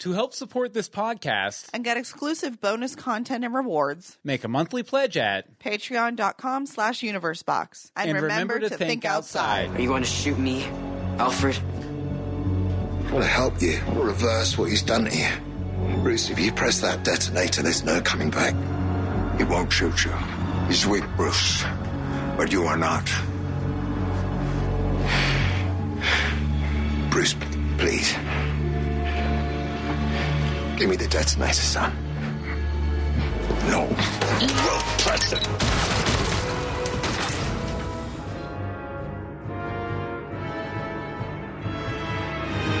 To help support this podcast, and get exclusive bonus content and rewards. make a monthly pledge at Patreon.com slash universebox. And, remember, to, think, outside. Are you going to shoot me, Alfred? I want to help you reverse what he's done to you. Bruce, if you press that detonator, there's no coming back. He won't shoot you. He's weak, Bruce. But you are not. Bruce, please. Give me the detonator, son. No. You won't press it.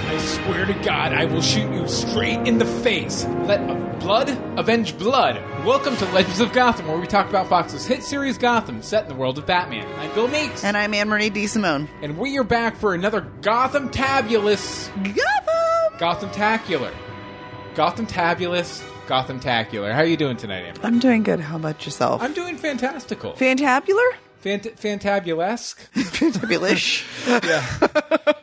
I swear to God, I will shoot you straight in the face. Let of blood avenge blood. Welcome to Legends of Gotham, where we talk about Fox's hit series Gotham, set in the world of Batman. I'm Bill Meeks, And I'm Anne Marie D. Simone. and we are back for another Gotham Tabulous, Gotham! Gotham Tacular, Gotham Tabulous, Gotham Tacular. How are you doing tonight, Amber? I'm doing good. How about yourself? I'm doing fantastical, Fantabular? Fant- fantabulesque. Fantabulish. Yeah.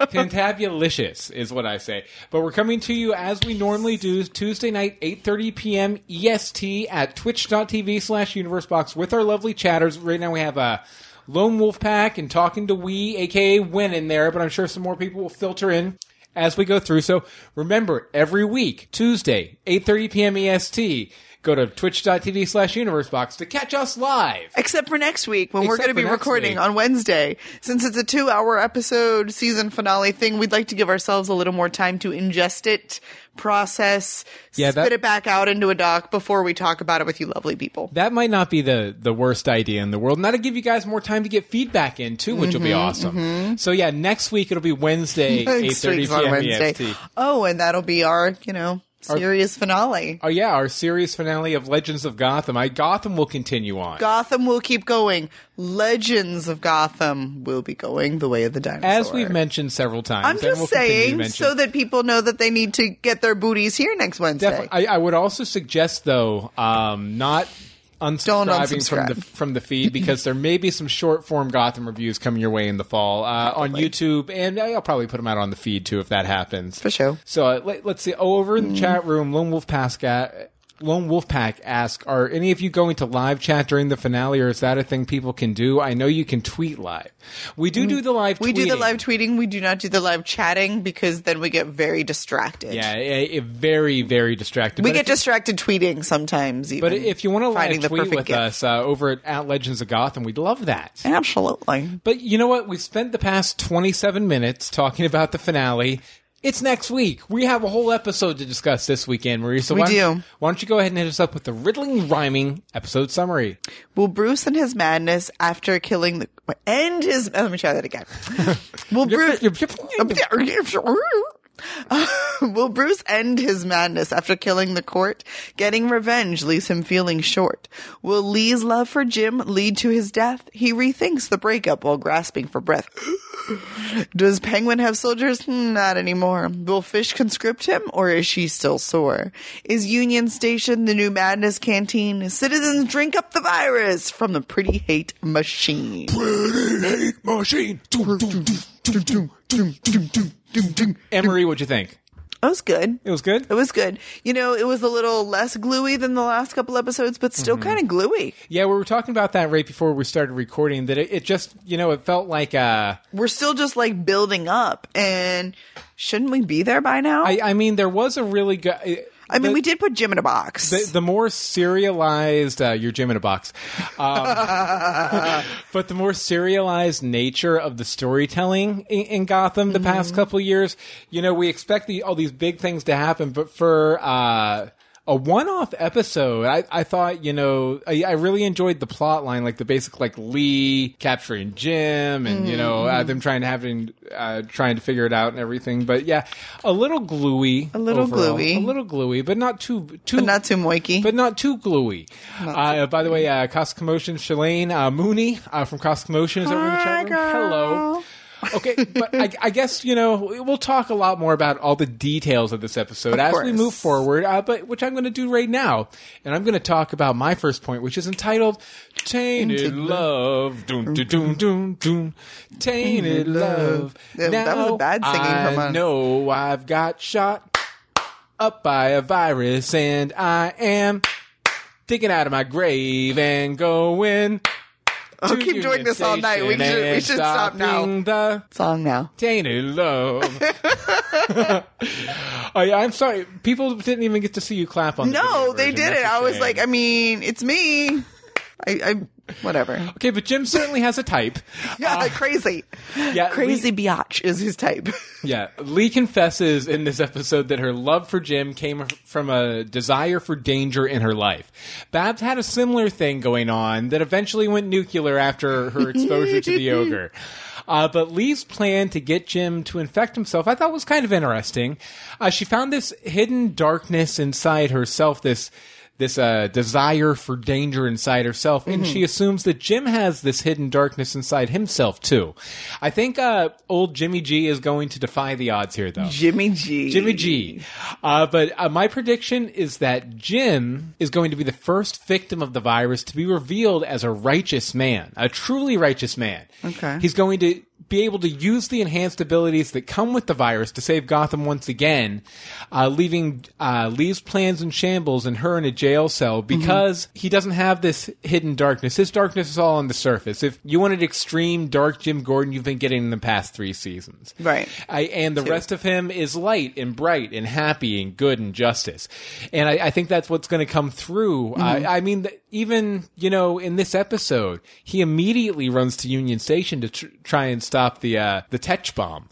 Fantabulicious is what I say. But we're coming to you as we normally do Tuesday night, 8.30 p.m. EST at twitch.tv slash universebox with our lovely chatters. Right now we have a Lone Wolf Pack and Talking to We, aka Win in there, but I'm sure some more people will filter in as we go through. So remember, every week, Tuesday, 8.30 p.m. EST, go to twitch.tv slash universebox to catch us live. Except for next week when we're going to be recording week. on Wednesday. Since it's a two hour episode season finale thing, we'd like to give ourselves a little more time to ingest it, process, Yeah, spit that- it back out into a doc before we talk about it with you lovely people. That might not be the the worst idea in the world. And that'll give you guys more time to get feedback in too, which will be awesome. So yeah, next week it'll be Wednesday, eight Mm-hmm, thirty p.m. Wednesday. EST. Oh, and that'll be our, you know, series finale. Oh yeah, our series finale of Legends of Gotham. I Gotham will continue on. Gotham will keep going. Legends of Gotham will be going the way of the dinosaur. As we've mentioned several times. I'm just we'll saying so that people know that they need to get their booties here next Wednesday. Definitely. I, I would also suggest, though, um, not unsubscribing from the from the feed because there may be some short form Gotham reviews coming your way in the fall uh, on YouTube, and I'll probably put them out on the feed too if that happens. For sure. So uh, let, let's see. Oh, over in the chat room, Lone Wolf Pasca. Lone Wolfpack asks, "Are any of you going to live chat during the finale, or is that a thing people can do? I know you can tweet live. We do do the live. we do the tweeting. live tweeting. We do not do the live chatting because then we get very distracted. Yeah, it, it very very distracted. We But get distracted tweeting sometimes. Even But if you want to live tweet with gift. us uh, over at, at Legends of Gotham, we'd love that. absolutely. But you know what? We've spent the past 27 minutes talking about the finale. It's next week. We have a whole episode to discuss this weekend, Marie. So We why, do. why don't you go ahead and hit us up with the riddling, rhyming episode summary? Will Bruce and his madness after killing the end his? Oh, let me try that again. Will Bruce? Will Bruce end his madness after killing the court? Getting revenge leaves him feeling short. Will Lee's love for Jim lead to his death? He rethinks the breakup while grasping for breath. Does Penguin have soldiers? Hmm, Not anymore. Will Fish conscript him, or is she still sore? Is Union Station the new madness canteen? Citizens drink up the virus from the pretty hate machine. Pretty Hate machine. Emery, what'd you think? That was good. It was good? It was good. You know, it was a little less gluey than the last couple episodes, but still kind of gluey. Yeah, we were talking about that right before we started recording, that it, it just, you know, it felt like, uh, We're still just like building up, and shouldn't we be there by now? I, I mean, there was a really good. I mean, the- we did put Jim in a box. the, the more serialized uh, your Jim in a box um, but the more serialized nature of the storytelling in, in gotham the past couple years you know we expect the, all these big things to happen but for uh, a one-off episode I, I thought you know I, I really enjoyed the plot line like the basic like lee capturing jim and you know uh, them trying to having uh, trying to figure it out and everything but yeah a little gluey a little gluey. a little gluey but not too too but not too moiky. but not too gluey. Uh, by the way, uh, Cost Commotion, Shalane uh, Mooney uh, from Cost Commotion is over in the chat room. girl. Hello. Okay, but I, I guess you know we'll talk a lot more about all the details of this episode Of as we move forward. Uh, but which I'm going to do right now, and I'm going to talk about my first point, which is entitled "Tainted Love." Doom, doom, doom, doom, doom. Tainted love. Yeah, that was a bad singing I know I've got shot up by a virus and I am digging out of my grave and going. I'll to keep doing Union this all night. We Station should- we and should stop now. stopping The Song now. tainted love. oh yeah, I'm sorry. People didn't even get to see you clap on. the No, video they version. didn't. That's a I was shame. like, I mean, it's me. I, I whatever. okay, but Jim certainly has a type. Yeah, crazy. Yeah, Crazy biatch is his type. Yeah, Lee confesses in this episode that her love for Jim came from a desire for danger in her life. Babs had a similar thing going on that eventually went nuclear after her exposure to the ogre. Uh, but Lee's plan to get Jim to infect himself, I thought was kind of interesting. Uh, she found this hidden darkness inside herself, this this uh, desire for danger inside herself, and she assumes that Jim has this hidden darkness inside himself too. I think uh, old Jimmy G is going to defy the odds here, though. Jimmy G. Jimmy G. Uh, but uh, my prediction is that Jim is going to be the first victim of the virus to be revealed as a righteous man, a truly righteous man. Okay. He's going to be able to use the enhanced abilities that come with the virus to save Gotham once again, uh, leaving uh, Lee's plans in shambles and her in a jail cell because he doesn't have this hidden darkness. His darkness is all on the surface. If you wanted extreme dark Jim Gordon, you've been getting in the past three seasons. Right. I, and the rest of him is light and bright and happy and good and justice. And I, I think that's what's going to come through. I, I mean, th- even, you know, in this episode, he immediately runs to Union Station to tr- try and stop the, uh, the Tetch bomb.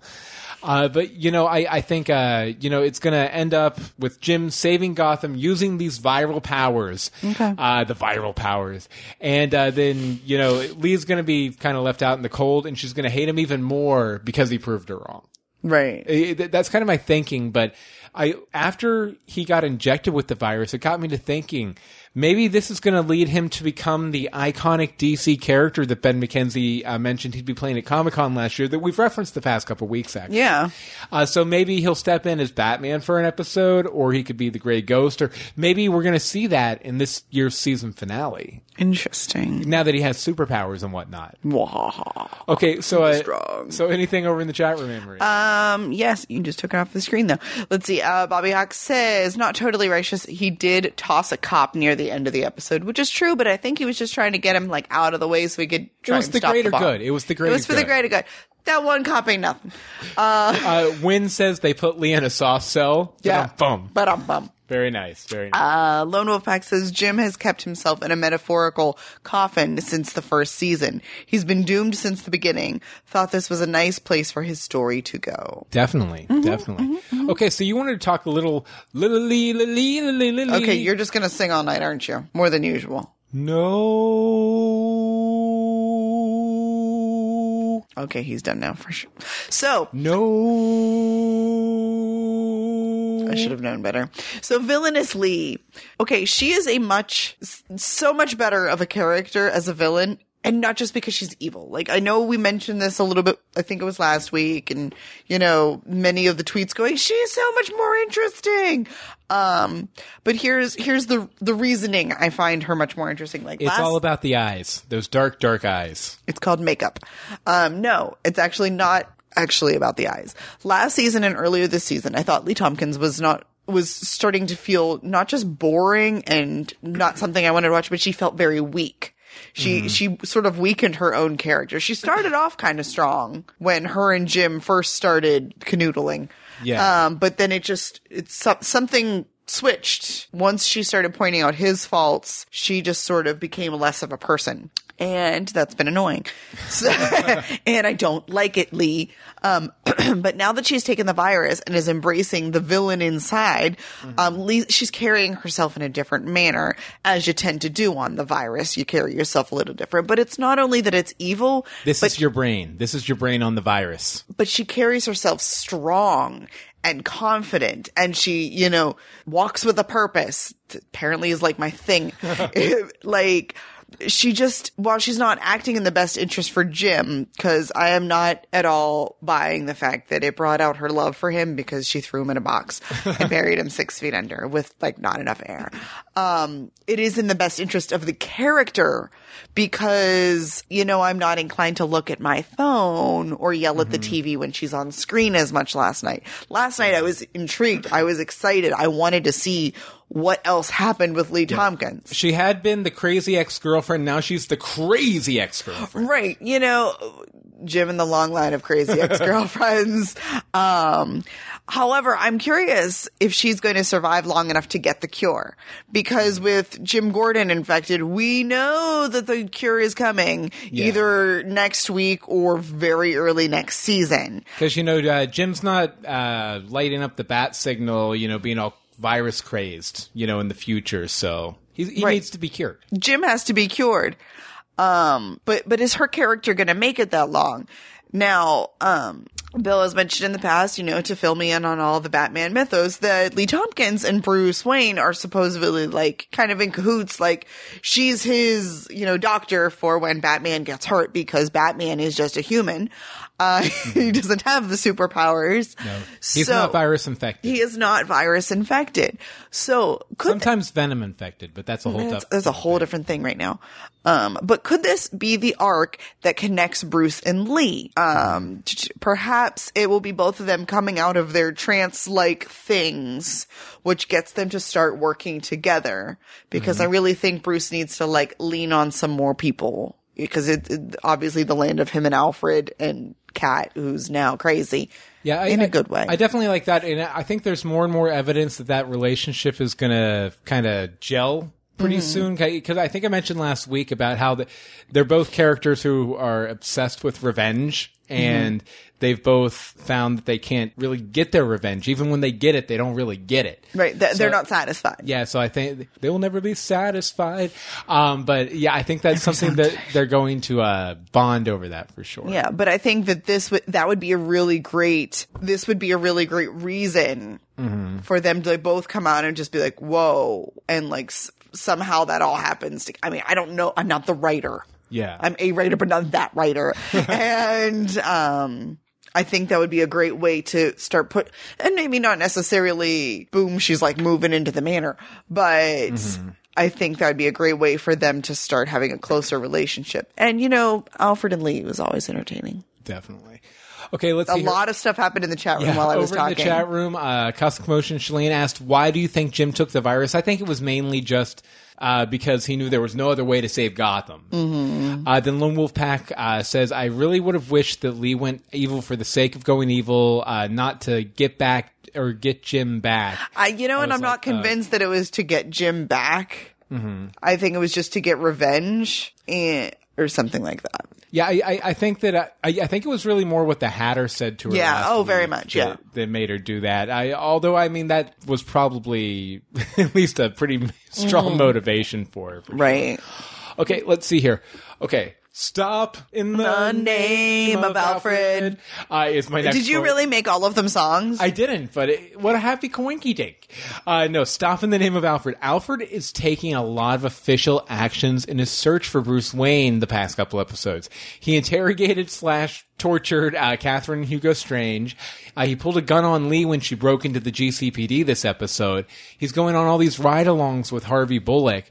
Uh, but you know, I, I think uh, you know it's going to end up with Jim saving Gotham using these viral powers, uh, the viral powers, and uh, then you know Lee's going to be kind of left out in the cold, and she's going to hate him even more because he proved her wrong. Right. It- that's kind of my thinking. But I, after he got injected with the virus, it got me to thinking maybe this is going to lead him to become the iconic DC character that Ben McKenzie uh, mentioned he'd be playing at Comic Con last year that we've referenced the past couple weeks. Actually, Yeah. uh, so maybe he'll step in as Batman for an episode, or he could be the Gray Ghost, or maybe we're going to see that in this year's season finale. Interesting. Now that he has superpowers and whatnot. Wahaha. Okay, so uh, Strong. so anything over in the chat room, Marie? Um, yes, you just took it off the screen though. Let's see. Uh, Bobby Hawk says, not totally righteous. He did toss a cop near the end of the episode, which is true, but I think he was just trying to get him like out of the way so we could try was and the stop greater bomb. good. It was the greater. It was for the greater good. That one cop ain't nothing. Uh, uh, Wynn says they put Lee in a soft cell. Yeah. Boom. But um bum. Very nice. Very nice. Uh, Lone Wolf Pack says Jim has kept himself in a metaphorical coffin since the first season. He's been doomed since the beginning. Thought this was a nice place for his story to go. definitely. mm-hmm, definitely. Okay, so you wanted to talk a little. little lee, lee, lee, lee, lee, Okay, you're just gonna sing all night, aren't you? More than usual. No. Okay, he's done now for sure. So No. I should have known better. So villainous Lee. Okay, she is a much, so much better of a character as a villain. And not just because she's evil. Like, I know we mentioned this a little bit, I think it was last week, and, you know, many of the tweets going, she's so much more interesting. Um, but here's, here's the, the reasoning I find her much more interesting. Like, It's last, all about the eyes. Those dark, dark eyes. it's called makeup. Um, no, it's actually not actually about the eyes. Last season and earlier this season, I thought Lee Thompkins was not was starting to feel not just boring and not something I wanted to watch, but she felt very weak. She she sort of weakened her own character. She started off kind of strong when her and Jim first started canoodling. Yeah. Um, but then it just it's something switched once she started pointing out his faults. She just sort of became less of a person. And that's been annoying. So, and I don't like it, Lee. Um, but now that she's taken the virus and is embracing the villain inside, um, Lee, she's carrying herself in a different manner, as you tend to do on the virus. You carry yourself a little different. But it's not only that it's evil, This but is your brain. This is your brain on the virus. but she carries herself strong and confident and she, you know, walks with a purpose. Apparently is like my thing. like she just, while she's not acting in the best interest for Jim, because I am not at all buying the fact that it brought out her love for him because she threw him in a box and buried him six feet under with like not enough air. Um, it is in the best interest of the character because, you know, I'm not inclined to look at my phone or yell at the TV when she's on screen as much last night. Last night I was intrigued. I was excited. I wanted to see what else happened with Lee Thompkins. She had been the crazy ex girlfriend. Now she's the crazy ex girlfriend. Right. You know, Jim and the long line of crazy ex-girlfriends. um, however, I'm curious if she's going to survive long enough to get the cure. Because with Jim Gordon infected, we know that the cure is coming Yeah. either next week or very early next season. Because, you know, uh, Jim's not uh, lighting up the bat signal, you know, being all virus crazed, you know, in the future. So he, he Right. needs to be cured. Jim has to be cured. Um, but, but is her character going to make it that long? Now, um, Bill has mentioned in the past, you know, to fill me in on all the Batman mythos that Lee Thompkins and Bruce Wayne are supposedly like kind of in cahoots. Like she's his, you know, doctor for when Batman gets hurt because Batman is just a human. Uh, he doesn't have the superpowers. No, he's So- not virus infected. He is not virus infected. So could Sometimes venom infected, but that's a whole that's, different. that's a whole different thing right now. Um, but could this be the arc that connects Bruce and Lee? Um, t- perhaps it will be both of them coming out of their trance-like things, which gets them to start working together. Because I really think Bruce needs to like lean on some more people because it, it obviously the land of him and Alfred and Kat, who's now crazy. Yeah, I, in a I- good way. I definitely like that, and I think there's more and more evidence that that relationship is going to kind of gel pretty Mm-hmm. soon. Because I think I mentioned last week about how the, they're both characters who are obsessed with revenge, Mm-hmm. They've both found that they can't really get their revenge. Even when they get it, they don't really get it. right. Th- they're not satisfied. Yeah, so I think they will never be satisfied. Um, but yeah, I think that's something that they're going to uh, bond over that for sure. Yeah, but I think that this would that would be a really great this would be a really great reason Mm-hmm. for them to both come out and just be like, "Whoa!" and like s- somehow that all happens. To, I mean, I don't know. I'm not the writer. Yeah. I'm a writer, but not that writer. and um, I think that would be a great way to start put, and maybe not necessarily boom, she's like moving into the manor, but. Mm-hmm. I think that would be a great way for them to start having a closer relationship. And you know, Alfred and Lee was always entertaining. Definitely. Okay, let's A lot of stuff happened in the chat room Yeah, while I was talking. in the chat room, uh, Cosmic Motion Shalane asked, "Why do you think Jim took the virus?" I think it was mainly just uh, because he knew there was no other way to save Gotham. Mm-hmm. Uh, then Lone Wolf Pack uh, says, "I really would have wished that Lee went evil for the sake of going evil, uh, not to get back or get Jim back." I, you know, and I'm like, not uh, convinced that it was to get Jim back. Mm-hmm. I think it was just to get revenge and, or something like that. Yeah, I, I, I think that I, I think it was really more what the Hatter said to her. Yeah, oh, very much, that- yeah. that made her do that. I, although I mean that was probably at least a pretty strong Mm. motivation for her. for Right. Okay, let's see here. Okay, stop in the, The name of Alfred. Uh, is my next. Did you quote. really make all of them songs? I didn't, but it, what a happy coinky dink. Uh, no, stop in the name of Alfred. Alfred is taking a lot of official actions in his search for Bruce Wayne the past couple episodes. He interrogated slash tortured uh, Catherine Hugo Strange. Uh, he pulled a gun on Lee when she broke into the GCPD this episode. He's going on all these ride-alongs with Harvey Bullock.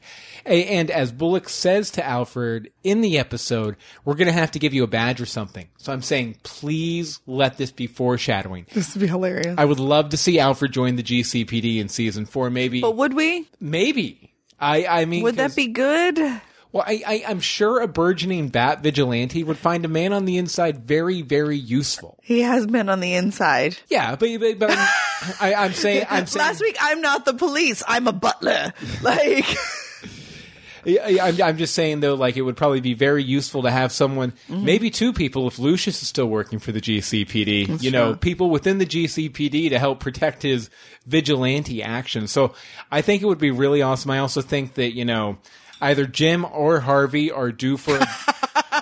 A- And as Bullock says to Alfred in the episode, we're going to have to give you a badge or something. So I'm saying, please let this be foreshadowing. this would be hilarious. I would love to see Alfred join the GCPD in season four. Maybe, but would we? maybe. I, I mean, would that be good? Well, I, I, I'm sure a burgeoning bat vigilante would find a man on the inside very, very useful. He has been on the inside. Yeah, but but, but I'm, I, I'm saying I'm saying Last week, I'm not the police. I'm a butler. Like, Yeah, yeah, I'm, I'm just saying though, like it would probably be very useful to have someone, Mm-hmm. maybe two people, if Lucius is still working for the GCPD. you know, people within the GCPD to help protect his vigilante action. So I think it would be really awesome. I also think that you know either Jim or Harvey are due for.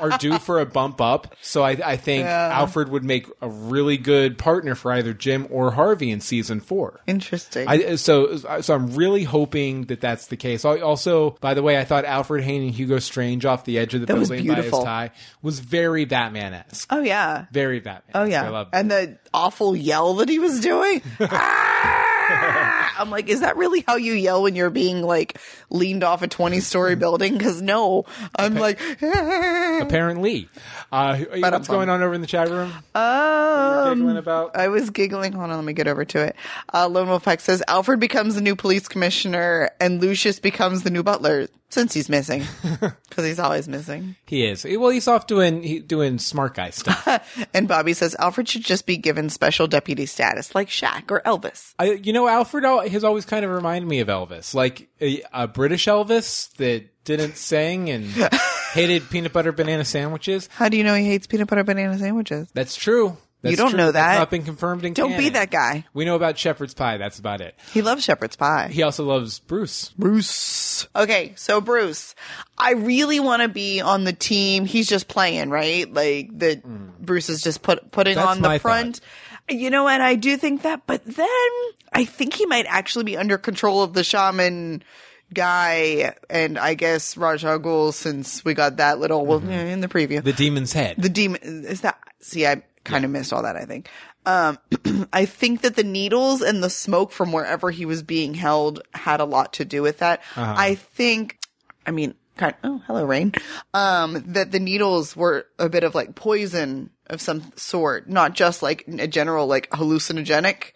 are due for a bump up. So I, I think Alfred would make a really good partner for either Jim or Harvey in season four. Interesting. I, so, so I'm really hoping that that's the case. Also, by the way, I thought Alfred hanging Hugo Strange off the edge of the That building by his tie was very Batman esque. oh yeah. Very Batman. Oh I yeah. love And the awful yell that he was doing. Ah! I'm like, is that really how you yell when you're being like leaned off a 20 story building? Because no, I'm like, Apparently, uh, what's going on over in the chat room? um, giggling about? I was giggling. Hold on, let me get over to it. Uh, Lone Wolf X says Alfred becomes the new police commissioner and Lucius becomes the new butler since he's missing because he's always missing. He is. Well, he's off doing he, doing smart guy stuff. And Bobby says Alfred should just be given special deputy status like Shaq or Elvis. I, you know, Alfred has always kind of reminded me of Elvis, like a, a British Elvis that didn't sing and hated peanut butter banana sandwiches. How do you know he hates peanut butter banana sandwiches? That's true. That's don't true. know That's that. not been confirmed in Don't be that guy. We know about shepherd's pie. That's about it. He loves shepherd's pie. He also loves Bruce. Bruce. Okay, so Bruce, I really want to be on the team. He's just playing, right? Like that. Hmm. Bruce is just put putting That's on the front. You know, and I do think that, but then I think he might actually be under control of the shaman guy, and I guess Ra's al Ghul, since we got that little well mm-hmm. in the preview. The demon's head. The demon is that. See, I kind of missed all that. I think. Um, I think that the needles and the smoke from wherever he was being held had a lot to do with that. I think. I mean, kind. of, oh, hello, Rain. Um, that the needles were a bit of like poison of some sort, not just like a general like hallucinogenic.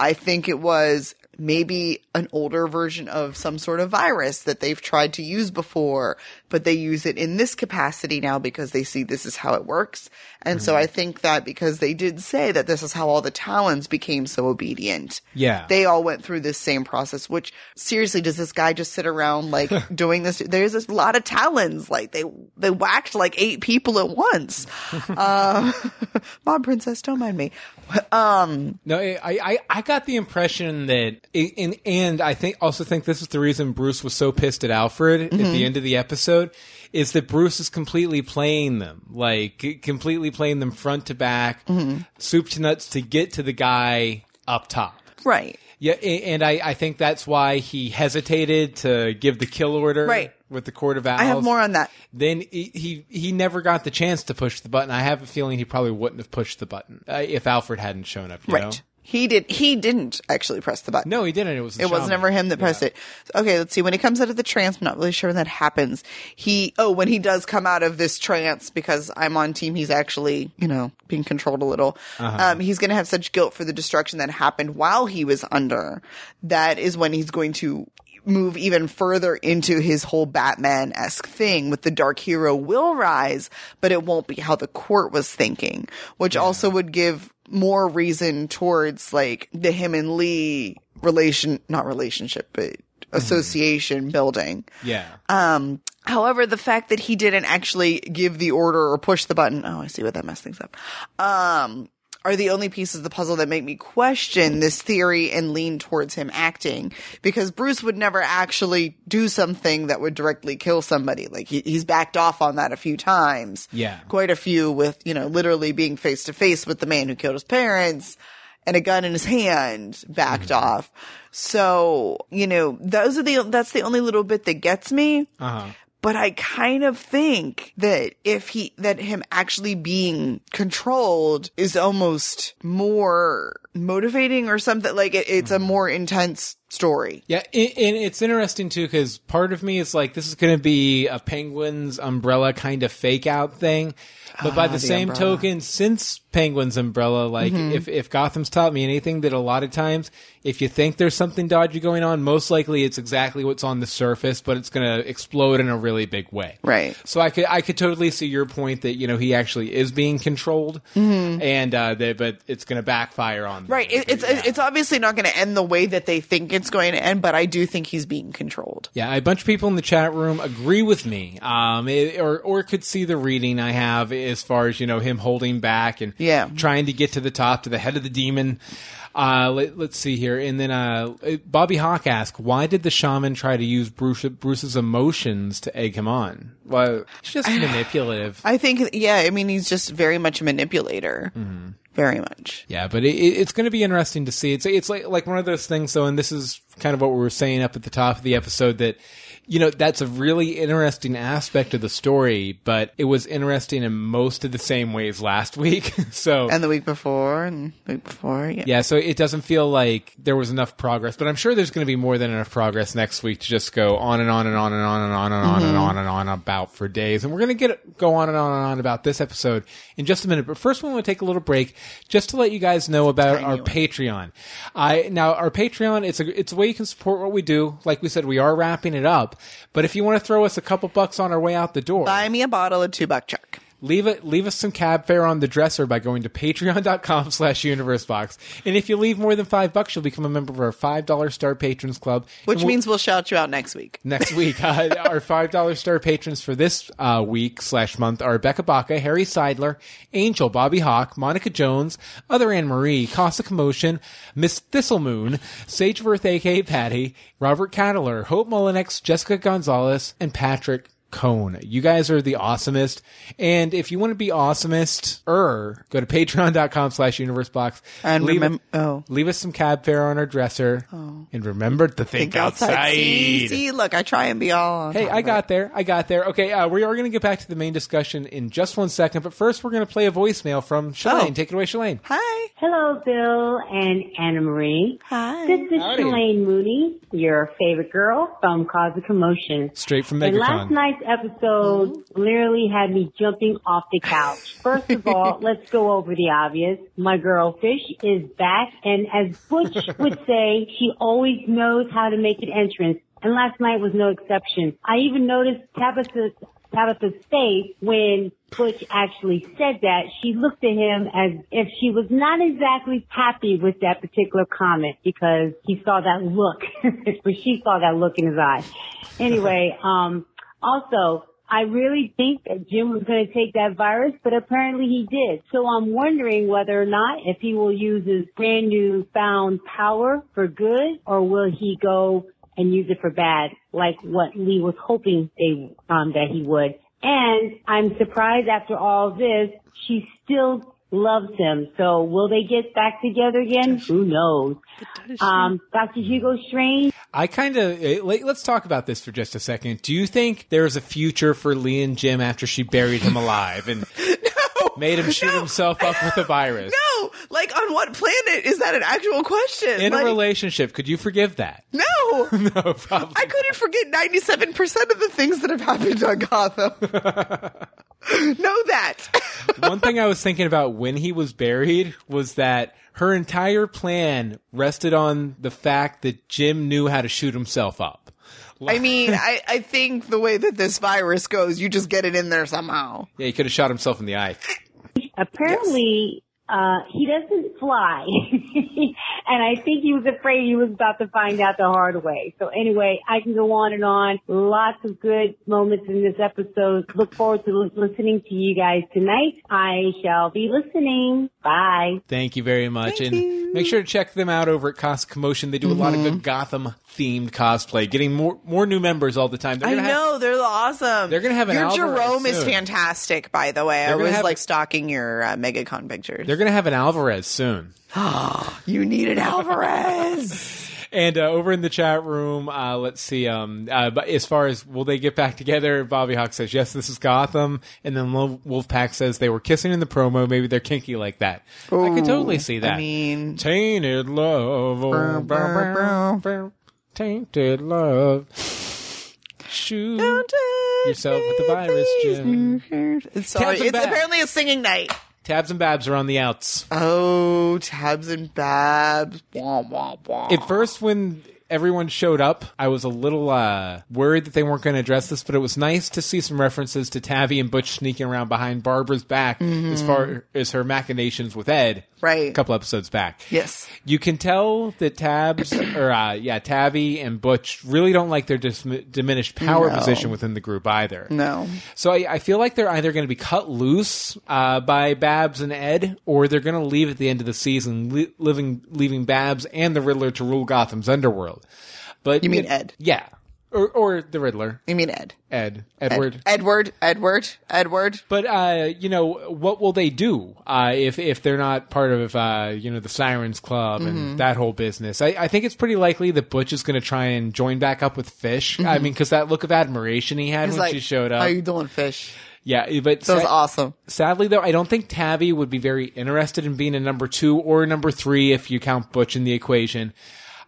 I think it was maybe an older version of some sort of virus that they've tried to use before, but they use it in this capacity now because they see this is how it works. And so I think that because they did say that this is how all the Talons became so obedient. Yeah. They all went through this same process, which seriously, does this guy just sit around like doing this? There's a lot of Talons. Like they, they whacked like eight people at once. uh, Mom Princess, don't mind me. Um, No, I, I, I got the impression that, and, and I think also think this is the reason Bruce was so pissed at Alfred at Mm-hmm. the end of the episode, is that Bruce is completely playing them, like completely playing them front to back, Mm-hmm. soup to nuts to get to the guy up top. right. Yeah, and I, I think that's why he hesitated to give the kill order Right. with the Court of Owls. I have more on that. Then he, he he never got the chance to push the button. I have a feeling he probably wouldn't have pushed the button uh, if Alfred hadn't shown up. You Right. know? He did. He didn't actually press the button. No, he didn't. It was It was shaman. never him that pressed Yeah. it. Okay, let's see. When he comes out of the trance, I'm not really sure when that happens. He, oh, when he does come out of this trance, because I'm on team, he's actually, you know, being controlled a little. Uh-huh. Um, he's going to have such guilt for the destruction that happened while he was under. That is when he's going to move even further into his whole Batman esque thing with the dark hero will rise, but it won't be how the court was thinking, which also would give more reason towards like the him and Lee relation, not relationship, but association building. Yeah. Um, however, the fact that he didn't actually give the order or push the button, oh, I see what that messed things up. Um, are the only pieces of the puzzle that make me question this theory and lean towards him acting because Bruce would never actually do something that would directly kill somebody. Like he, he's backed off on that a few times. Yeah. Quite a few with, you know, literally being face to face with the man who killed his parents and a gun in his hand backed off. So, you know, those are the, that's the only little bit that gets me. Uh-huh. But I kind of think that if he, that him actually being controlled is almost more motivating or something. Like it, it's a mm-hmm. more intense story. Yeah, and, and it's interesting too because part of me is like, this is going to be a Penguin's umbrella kind of fake out thing. But by ah, the, the same umbrella. token, since Penguin's umbrella, like mm-hmm. if, if Gotham's taught me anything, that a lot of times, if you think there's something dodgy going on, most likely it's exactly what's on the surface, but it's going to explode in a really big way. Right. So I could I could totally see your point that you know he actually is being controlled, mm-hmm. and uh, that but it's going to backfire on them. Right. It, it's, Yeah. it's obviously not going to end the way that they think it's going to end, but I do think he's being controlled. Yeah, a bunch of people in the chat room agree with me, um, it- or or could see the reading I have as far as you know him holding back and Yeah. trying to get to the top to the head of the demon. Uh, let, us see here, and then uh, Bobby Hawk asked, "Why did the shaman try to use Bruce, Bruce's emotions to egg him on? Well, it's just manipulative." I think, yeah, I mean, he's just very much a manipulator. Mm-hmm. Very much. Yeah, but it, it, it's going to be interesting to see. It's it's like like one of those things. though, and this is kind of what we were saying up at the top of the episode that you know, that's a really interesting aspect of the story, but it was interesting in most of the same ways last week. so and the week before and the week before, yeah. Yeah, so it doesn't feel like there was enough progress, but I'm sure there's going to be more than enough progress next week to just go on and on and on and on and on and on mm-hmm. and on and on about for days. And we're going to get go on and on and on about this episode in just a minute. But first, we want to take a little break just to let you guys know about our one. Patreon. I now our Patreon it's a it's a way you can support what we do. Like we said, we are wrapping it up. But if you want to throw us a couple bucks on our way out the door, buy me a bottle of two buck chuck leave it leave us some cab fare on the dresser by going to patreon.com slash universebox. And if you leave more than five bucks you'll become a member of our five dollar star patrons club. Which we'll, means we'll shout you out next week. Next week. Uh, our five dollar star patrons for this uh, week slash month are becca baca harry seidler angel bobby hawk monica jones other anne marie casa commotion miss thistlemoon sageworth aka patty robert cattler hope mullinex jessica gonzalez and patrick Cone. You guys are the awesomest. And if you want to be awesomest, er, go to patreon.com slash universebox. And leave, remem- oh. leave us some cab fare on our dresser. Oh. And remember to think, think outside. outside. See, see, look, I try and be all Hey, I got there. I got there. Okay, uh, we are going to get back to the main discussion in just one second. But first, we're going to play a voicemail from Shalane. Oh. Take it away, Shalane. Hi. Hello, Bill and Anna Marie. Hi. This is Howdy. Shalane Mooney, your favorite girl from Cause of Commotion. Straight from Megatron. And last night's episode mm-hmm. literally had me jumping off the couch. First of all, let's go over the obvious. My girl Fish is back, and as Butch would say, she always knows how to make an entrance. And last night was no exception. I even noticed Tabitha Tabitha's face when Butch actually said that. She looked at him as if she was not exactly happy with that particular comment because he saw that look, but she saw that look in his eye. Anyway, um, also, I really think that Jim was going to take that virus, but apparently he did. So I'm wondering whether or not if he will use his brand new found power for good or will he go and use it for bad, like what Lee was hoping they um, that he would. And I'm surprised after all this, she still loves him. So will they get back together again? Who knows? Um, Dr. Hugo Strange. I kind of eh, let's talk about this for just a second. Do you think there's a future for Lee and Jim after she buried him alive and no, made him shoot no. himself up with a virus? No, like on what planet is that an actual question? In like, a relationship, could you forgive that? No, no, probably. I couldn't forget ninety-seven percent of the things that have happened on Gotham. know that. One thing I was thinking about when he was buried was that her entire plan rested on the fact that Jim knew how to shoot himself up. I mean, I, I think the way that this virus goes, you just get it in there somehow. Yeah, he could have shot himself in the eye. Apparently, uh, he doesn't fly. and I think he was afraid he was about to find out the hard way. So anyway, I can go on and on. Lots of good moments in this episode. Look forward to listening to you guys tonight. I shall be listening. Bye. Thank you very much. Thank and you. make sure to check them out over at Casa Commotion. They do mm-hmm. a lot of good mm-hmm. Gotham themed cosplay, getting more more new members all the time. I know have, they're awesome. They're gonna have an your Alvarez Jerome soon. is fantastic. By the way, they're I was like stalking your uh, MegaCon pictures. They're gonna have an Alvarez soon. you need an Alvarez. and uh, over in the chat room, uh, let's see. Um, uh, but as far as will they get back together, Bobby Hawk says yes. This is Gotham, and then Wolfpack says they were kissing in the promo. Maybe they're kinky like that. Ooh, I could totally see that. I mean, tainted love, oh, tainted love. Shoot yourself with the virus, Jim. Sorry, it's apparently a singing night. Tabs and Babs are on the outs. Oh, Tabs and Babs. Wah, wah, wah. At first, when everyone showed up, I was a little uh, worried that they weren't going to address this, but it was nice to see some references to Tabby and Butch sneaking around behind Barbara's back as far as her machinations with Ed. Right. A couple episodes back. Yes. You can tell that Tabs, or uh, yeah, Tabby and Butch really don't like their dis- diminished power No. position within the group either. No. So I, I feel like they're either going to be cut loose uh, by Babs and Ed, or they're going to leave at the end of the season, li- living leaving Babs and the Riddler to rule Gotham's underworld. But You mean Ed? Yeah, or or the Riddler, You mean Ed? Ed, Ed- Edward. Edward. Edward. Edward. But uh, you know, what will they do uh, if if they're not part of uh, you know the Sirens Club and Mm-hmm. that whole business? I, I think it's pretty likely that Butch is going to try and join back up with Fish. I mean, because that look of admiration he had Mm-hmm. He's when like, she showed up. How you doing, fish? yeah, but That was sa- awesome. Sadly, though, I don't think Tabby would be very interested in being a number two or a number three if you count Butch in the equation.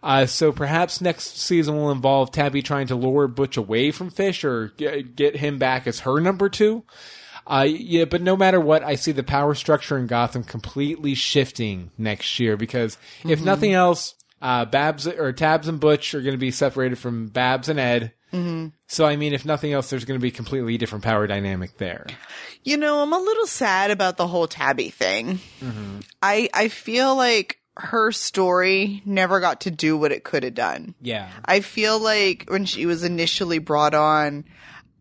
Uh, so perhaps next season will involve Tabby trying to lure Butch away from Fish or get, get him back as her number two. Uh, yeah, but no matter what, I see the power structure in Gotham completely shifting next year because if nothing else, uh, Babs or Tabs and Butch are going to be separated from Babs and Ed. So I mean, if nothing else, there's going to be a completely different power dynamic there. You know, I'm a little sad about the whole Tabby thing. Mm-hmm. I I feel like her story never got to do what it could have done. Yeah. I feel like when she was initially brought on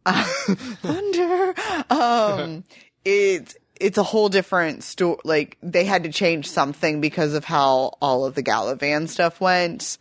uh, Thunder, um, it's it's a whole different story. Like they had to change something because of how all of the Galavan stuff went,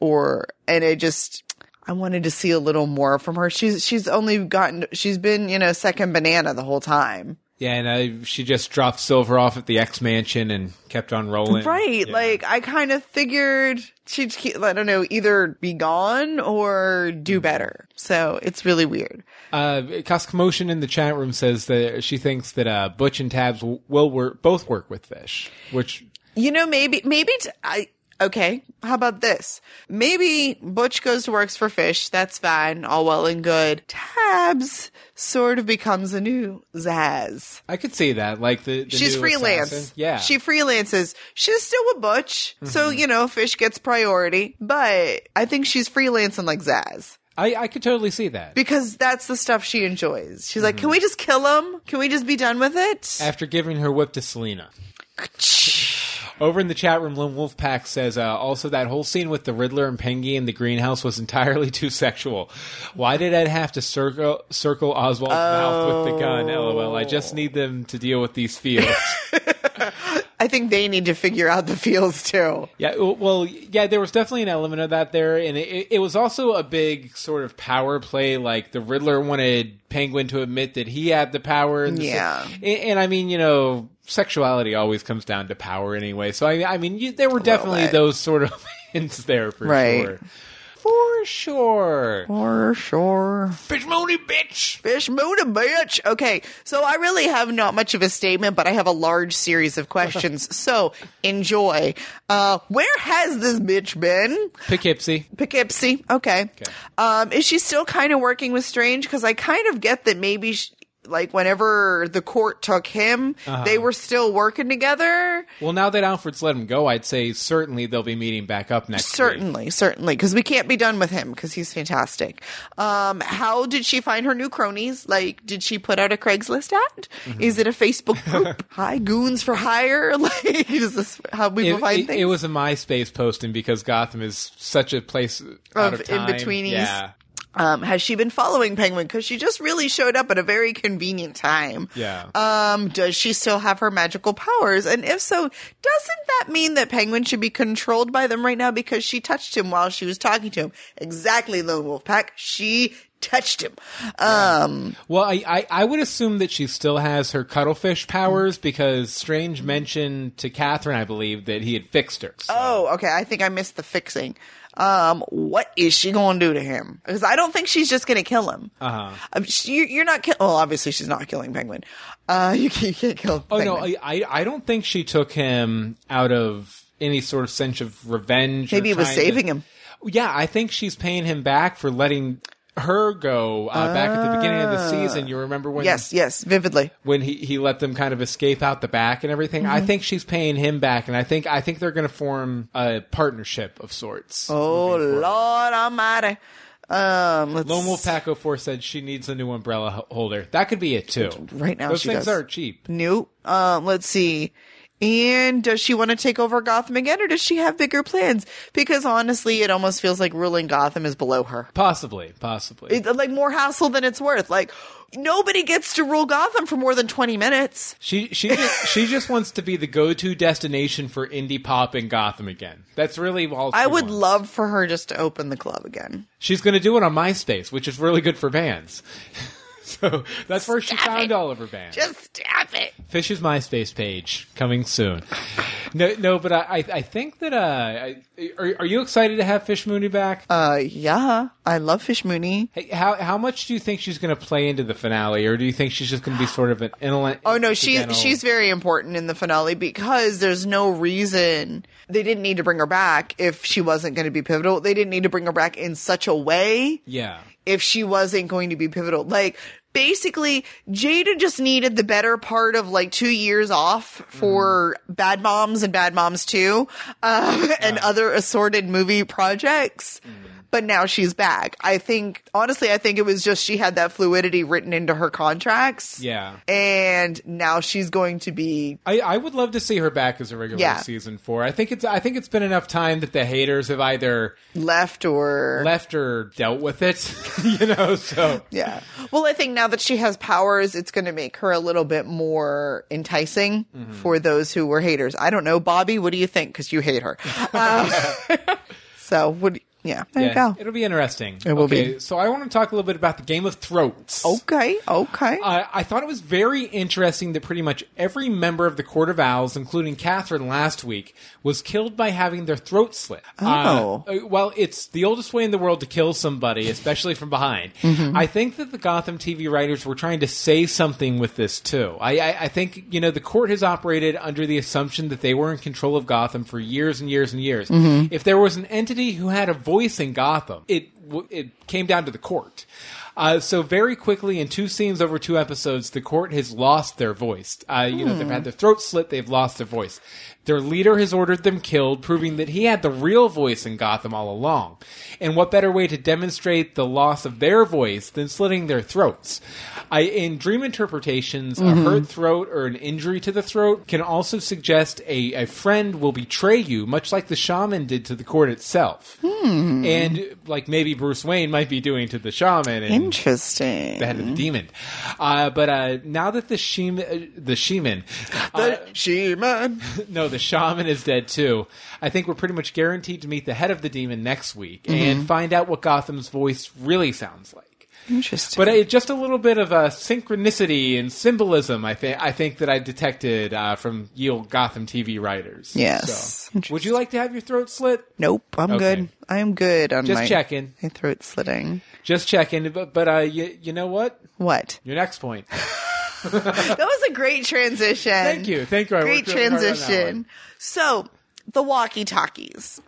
or and it just. I wanted to see a little more from her. She's she's only gotten she's been you know second banana the whole time. Yeah, and uh, she just dropped Silver off at the X Mansion and kept on rolling. Right. Yeah. Like I kind of figured she'd keep, I don't know either be gone or do better. So it's really weird. Uh, Cos Commotion in the chat room says that she thinks that uh, Butch and Tabs will, will work, both work with Fish, which You know, maybe, maybe, t- I, okay, how about this? Maybe Butch goes to works for Fish. That's fine. All well and good. Tabs sort of becomes a new Zsasz. I could see that. Like the, the She's freelance. assassin. Yeah, She freelances. She's still with Butch. So, Mm-hmm. you know, Fish gets priority, but I think she's freelancing like Zsasz. I, I could totally see that. because that's the stuff she enjoys. She's like, Mm-hmm. "Can we just kill him? Can we just be done with it?" After giving her whip to Selina. Over in the chat room, Lone Wolfpack says uh, also that whole scene with the Riddler and Pengy in the greenhouse was entirely too sexual. Why did Ed have to circle circle Oswald's mouth with the gun? LOL. I just need them to deal with these feels. I think they need to figure out the feels too. yeah, well, yeah, there was definitely an element of that there, and it, it was also a big sort of power play. Like the Riddler wanted Penguin to admit that he had the power. And Yeah. and, and I mean, you know, sexuality always comes down to power anyway. So I, I mean, you, there were definitely bit. those sort of hints there for Right. sure. For sure. For sure. Fish Mooney, bitch. Fish moon a bitch. Okay, so I really have not much of a statement, but I have a large series of questions. so enjoy. Uh, where has this bitch been? Poughkeepsie. Poughkeepsie. Okay. Um, is she still kind of working with Strange? Because I kind of get that maybe, sh like, whenever the court took him, they were still working together. Well, now that Alfred's let him go, I'd say certainly they'll be meeting back up next week. Certainly, certainly, because we can't be done with him because he's fantastic. Um, how did she find her new cronies? Like, did she put out a Craigslist ad? Mm-hmm. Is it a Facebook group? Hi, goons for hire. Like, is this how people It, find it- things? it was a MySpace posting because Gotham is such a place out of, Of time. in-betweenies. Yeah. Um, has she been following Penguin? Because she just really showed up at a very convenient time. Yeah. Um, does she still have her magical powers? And if so, doesn't that mean that Penguin should be controlled by them right now because she touched him while she was talking to him? Exactly, Lone Wolf Pack. She touched him. Um, Well, I, I, I would assume that she still has her cuttlefish powers because Strange mentioned to Catherine, I believe, that he had fixed her. So- oh, okay. I think I missed the fixing. Um, what is she going to do to him? Because I don't think she's just going to kill him. Uh-huh. Um, she, you're- not kill. Well, obviously she's not killing Penguin. Uh, you, can't- you can't kill. Oh no, Penguin. I, I I don't think she took him out of any sort of sense of revenge. or Maybe it was trying to- saving him. Yeah, I think she's paying him back for letting her go uh, back at the beginning of the season. You remember when Yes, yes, vividly. when he, he let them kind of escape out the back and everything. Mm-hmm. I think she's paying him back, and I think I think they're going to form a partnership of sorts. Oh Lord Almighty. Um, let's Lone Wolf Pack 04 said she needs a new umbrella holder. That could be it too. Right now those things does. are cheap. New. Um, let's see. And does she want to take over Gotham again, or does she have bigger plans? Because honestly, it almost feels like ruling Gotham is below her. Possibly, possibly. It's like more hassle than it's worth. Like nobody gets to rule Gotham for more than twenty minutes. She she just, she just wants to be the go to destination for indie pop in Gotham again. That's really all. I would wants. love for her just to open the club again. She's going to do it on MySpace, which is really good for bands. so that's where she found all of her bands. Just stop it. Fish's MySpace page coming soon. No, no, but I, I, think that. Uh, I, are, are you excited to have Fish Mooney back? Uh, yeah, I love Fish Mooney. Hey, how how much do you think she's going to play into the finale, or do you think she's just going to be sort of an intellectual? Oh no, she's she's very important in the finale because there's no reason they didn't need to bring her back if she wasn't going to be pivotal. They didn't need to bring her back in such a way yeah. if she wasn't going to be pivotal. Like basically, Jada just needed the better part of like two years off for Bad Moms and Bad Moms Two, uh, and other assorted movie projects. But now she's back. I think, honestly, I think it was just she had that fluidity written into her contracts. Yeah. And now she's going to be I, I would love to see her back as a regular Yeah. season four. I think it's I think it's been enough time that the haters have either left or left or dealt with it. you know, so Yeah. Well, I think now that she has powers, it's going to make her a little bit more enticing Mm-hmm. for those who were haters. I don't know, Bobby. What do you think? Because you hate her. Uh, so, would yeah, there you go. It'll be interesting. It will okay, be. So I want to talk a little bit about the Game of Throats. Okay. Okay. I, I thought it was very interesting that pretty much every member of the Court of Owls, including Catherine last week, was killed by having their throat slit. Oh. Uh, uh, well, it's the oldest way in the world to kill somebody, especially from behind. Mm-hmm. I think that the Gotham TV writers were trying to say something with this too. I, I, I think you know the court has operated under the assumption that they were in control of Gotham for years and years and years. Mm-hmm. If there was an entity who had a voice in Gotham, it it came down to the court. Uh, so very quickly, in two scenes over two episodes, the court has lost their voice. Uh, you know, they've had their throat slit, they've lost their voice. Their leader has ordered them killed, proving that he had the real voice in Gotham all along. And what better way to demonstrate the loss of their voice than slitting their throats? I, in dream interpretations, a hurt throat or an injury to the throat can also suggest a, a friend will betray you, much like the shaman did to the court itself. And like maybe Bruce Wayne might be doing to the shaman. And Interesting. the head of the demon. Uh, but uh, now that the shaman, uh, the shaman, uh, The she-man. no, the shaman is dead too. I think we're pretty much guaranteed to meet the head of the demon next week Mm-hmm. and find out what Gotham's voice really sounds like. Interesting. But uh, just a little bit of uh, synchronicity and symbolism, I think. I think that I detected uh, from Yale Gotham TV writers. Yes. So, would you like to have your throat slit? nope. I'm Okay. good. I am good on Just my, checking. my throat slitting. Just checking. But, but uh, you, you know what? What? Your next point. That was a great transition. Thank you. Thank you. I Great really hard on that transition. So, the walkie talkies.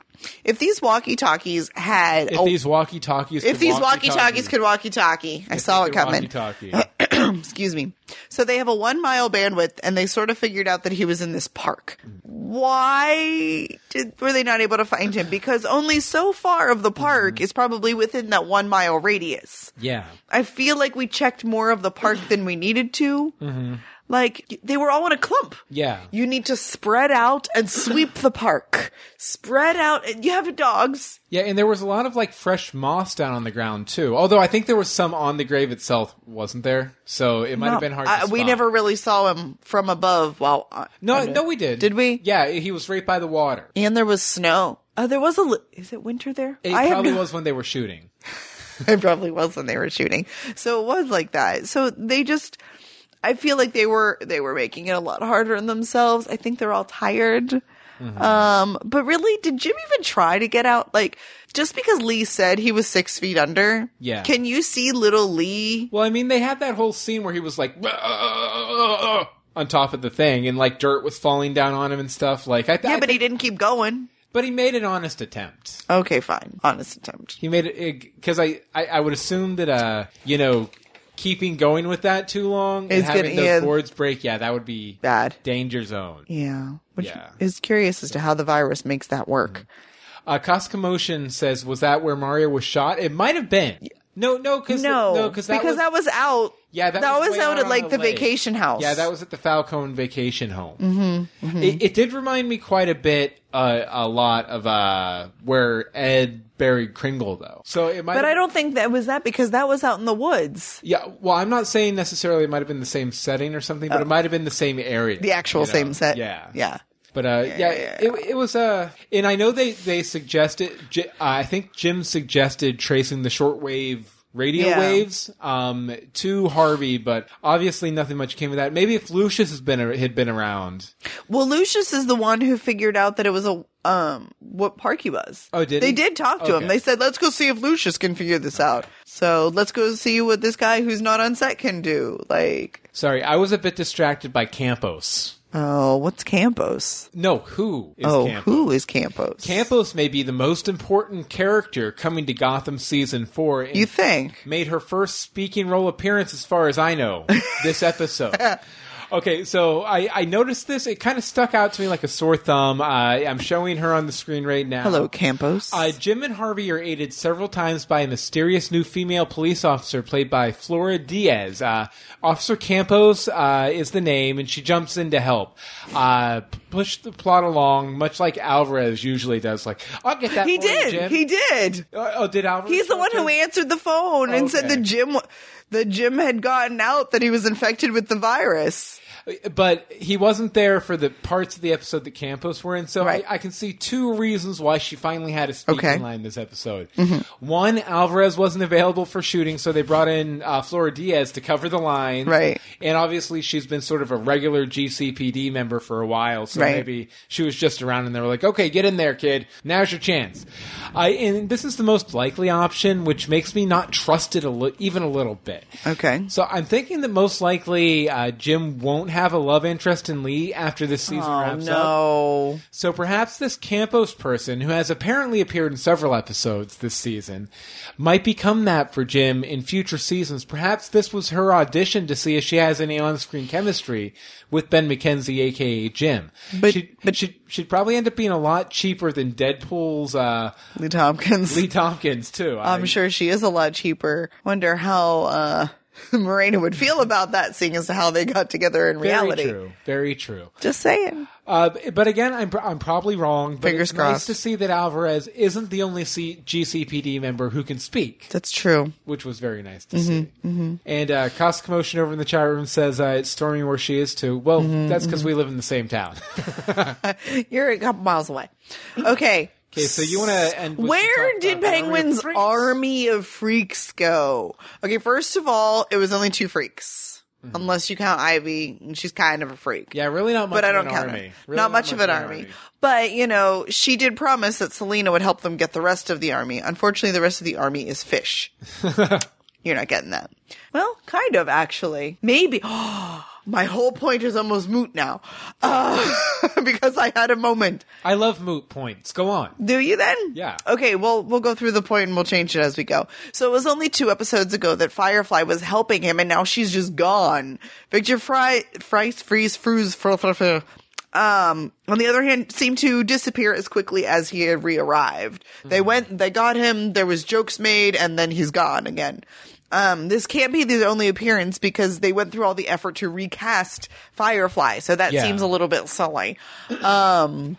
If these walkie talkies had If a- these walkie talkies, if these walkie talkies could walkie talkie, I saw it coming. Excuse me. So they have a one mile bandwidth, and they sort of figured out that he was in this park. Why did were they not able to find him? Because only so far of the park Mm-hmm. is probably within that one mile radius. yeah. I feel like we checked more of the park than we needed to. Like they were all in a clump. Yeah. You need to spread out and sweep the park. Spread out. and You have dogs. Yeah, and there was a lot of like fresh moss down on the ground too. Although I think there was some on the grave itself, wasn't there? So it might have been hard. I- we never really saw him from above. Well, uh, No, no, we did. Did we? Yeah, he was right by the water. And there was snow. Oh, there was a. Li- is it winter there? It I probably no- was when they were shooting. It probably was when they were shooting. So it was like that. So they just. I feel like they were they were making it a lot harder on themselves. I think they're all tired. Mm-hmm. Um, but really, did Jim even try to get out? Like, just because Lee said he was six feet under, Yeah. Can you see little Lee? Well, I mean, they had that whole scene where he was like on top of the thing, and like dirt was falling down on him and stuff. Like, I, th- Yeah, I but he didn't keep going. but he made an honest attempt. Okay, fine. Honest attempt. He made it because I, I I would assume that uh you know keeping going with that too long and It's having gonna- those yeah. boards break, yeah, that would be Bad. danger zone. Yeah. Which Yeah. is curious as to how the virus makes that work. Uh, Costco says, was that where Mario was shot? It might have been. No, no, because No, no, because that because was, that was out. yeah, that, that was, way out at like the lake. vacation house. Yeah, that was at the Falcone Vacation Home. Mm-hmm, It, it did remind me quite a bit, uh, a lot of uh, where Ed buried Kringle, though. So it might. But I don't think that was that because that was out in the woods. Yeah, well, I'm not saying necessarily it might have been the same setting or something, but it might have been the same area. Oh. The actual you know? same set. Yeah, Yeah. But uh, yeah, It, it was uh, and I know they they suggested. J- I think Jim suggested tracing the shortwave radio Yeah. waves um to Harvey, but obviously nothing much came of that. Maybe if Lucius has been had been around. Well, Lucius is the one who figured out that it was a um what park he was. Oh, did they he? did talk to him? They said, "Let's go see if Lucius can figure this out." So let's go see what this guy who's not on set can do. Like, Sorry, I was a bit distracted by Campos. Oh, what's Campos? No, who is oh, Campos? who is Campos? Campos may be the most important character coming to Gotham season four. You think? made her first speaking role appearance, as far as I know, this episode. Okay, so I, I noticed this. It kind of stuck out to me like a sore thumb. Uh, I'm showing her on the screen right now. Hello, Campos. Uh, Jim and Harvey are aided several times by a mysterious new female police officer played by Flora Diaz. Uh, officer Campos uh, is the name, and she jumps in to help uh, push the plot along, much like Alvarez usually does. Like, I'll get that. he did. Jim." He did. Uh, oh, did Alvarez? He's the one who answered the phone and said the Jim the Jim had gotten out that he was infected with the virus. But he wasn't there for the parts of the episode that Campos were in. So Right. I, I can see two reasons why she finally had a speaking Okay. Mm-hmm. line this episode. One, Alvarez wasn't available for shooting, so they brought in uh, Flora Diaz to cover the line. Right. And obviously, she's been sort of a regular GCPD member for a while, so Right. maybe she was just around and they were like, "Okay, get in there, kid. Now's your chance." I and this is the most likely option, which makes me not trust it a li- even a little bit. Okay. So I'm thinking that most likely uh, Jim won't have a love interest in Lee after this season Oh wraps up. no. So perhaps this Campos person, who has apparently appeared in several episodes this season, might become that for Jim in future seasons. Perhaps this was her audition to see if she has any on-screen chemistry with Ben McKenzie, aka Jim. But- she'd, but- she'd, she'd probably end up being a lot cheaper than Deadpool's uh, Lee Thompkins. Lee Thompkins too. I'm I- sure she is a lot cheaper. Wonder how uh Morena would feel about that, seeing as to how they got together in reality. Very true. Very true. Just saying. Uh, but again, I'm, I'm probably wrong. But Fingers it's nice crossed. to see that Alvarez isn't the only C- GCPD member who can speak, That's true. which was very nice to Mm-hmm, see. And uh, Cosmic Motion over in the chat room says uh, it's storming where she is too. Well, Mm-hmm, that's because we live in the same town. You're a couple miles away. Okay. Okay, so you want to end? Where did the Army of Penguin's army of freaks go? Okay, first of all, it was only two freaks. Unless you count Ivy, and she's kind of a freak. Mm-hmm. Yeah, really not much. but I don't an count army. Really not much of an army. But, you know, she did promise that Selina would help them get the rest of the army. Unfortunately, the rest of the army is fish. You're not getting that. Well, kind of, actually. Maybe. My whole point is almost moot now. Uh, because I had a moment. I love moot points. Go on. Do you then? Yeah. Okay, well, we'll go through the point and we'll change it as we go. So it was only two episodes ago that Firefly was helping him and now she's just gone. Victor Fry, Fries, Freeze, Fruz, fr- fr- fr- um, on the other hand, seemed to disappear as quickly as he had re-arrived. They went, they got him, there was jokes made, and then he's gone again. Um, this can't be the only appearance because they went through all the effort to recast Firefly, so that Yeah. seems a little bit silly. Um,